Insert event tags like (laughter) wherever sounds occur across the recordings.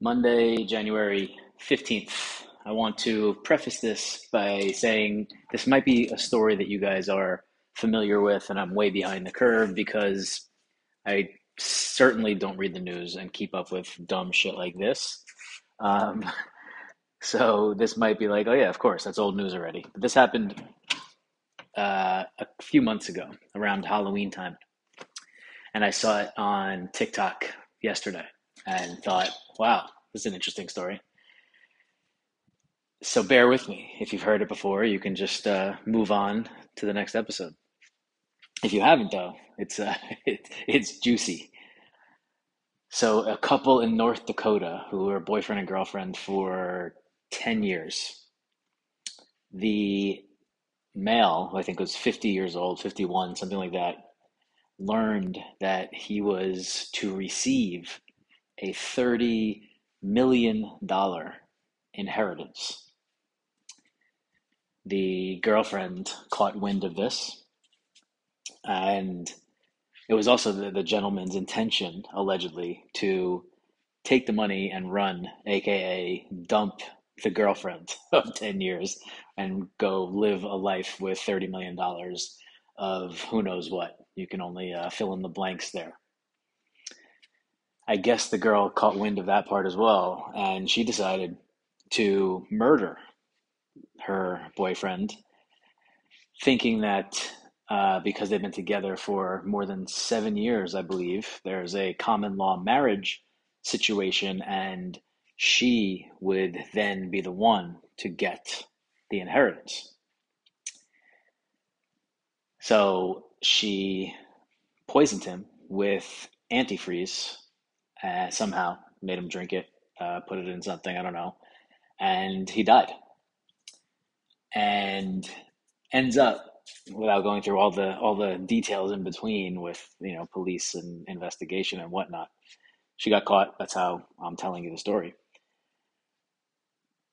Monday, January 15th. I want to preface this by saying this might be a story that you guys are familiar with, and I'm way behind the curve because I certainly don't read the news and keep up with dumb shit like this. Um, (laughs) so this might be like, oh yeah, of course, that's old news already. But this happened uh, a few months ago, around Halloween time, and I saw it on TikTok yesterday and thought, wow, this is an interesting story. So bear with me. If you've heard it before, you can just uh, move on to the next episode. If you haven't, though, it's uh, (laughs) it, it's juicy. So a couple in North Dakota who were boyfriend and girlfriend for 10 years. The male, who I think was 50 years old, 51, something like that, learned that he was to receive a $30 million inheritance. The girlfriend caught wind of this, and it was also the, the gentleman's intention, allegedly, to take the money and run, aka dump the girlfriend (laughs) of 10 years and go live a life with $30 million of who knows what. You can only uh, fill in the blanks there. I guess the girl caught wind of that part as well, and she decided to murder her boyfriend, thinking that uh, because they've been together for more than seven years, I believe, there's a common law marriage situation, and she would then be the one to get the inheritance. So she poisoned him with antifreeze uh, somehow made him drink it, uh, put it in something, I don't know, and he died. And ends up, without going through all the all the details in between with you know police and investigation and whatnot, she got caught. That's how I'm telling you the story.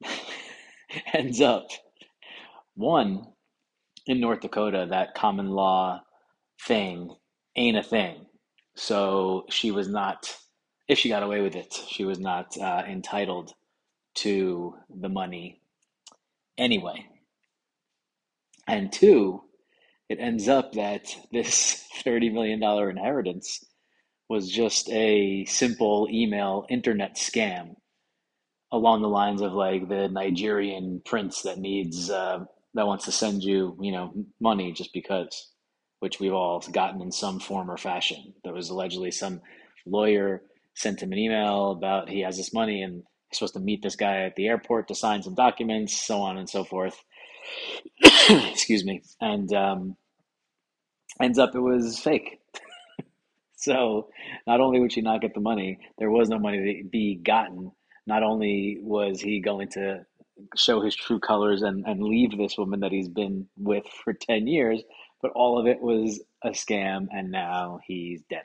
(laughs) ends up one in North Dakota that common law thing ain't a thing. So she was not if she got away with it, she was not uh, entitled to the money anyway. And two, it ends up that this (laughs) $30 million inheritance was just a simple email internet scam along the lines of like the Nigerian prince that needs, uh, that wants to send you, you know, money just because, which we've all gotten in some form or fashion. There was allegedly some lawyer sent him an email about he has this money and he's supposed to meet this guy at the airport to sign some documents, so on and so forth. (coughs) Excuse me. And um, ends up it was fake. (laughs) so not only would she not get the money, there was no money to be gotten. Not only was he going to show his true colors and, and leave this woman that he's been with for 10 years, but all of it was a scam and now he's dead.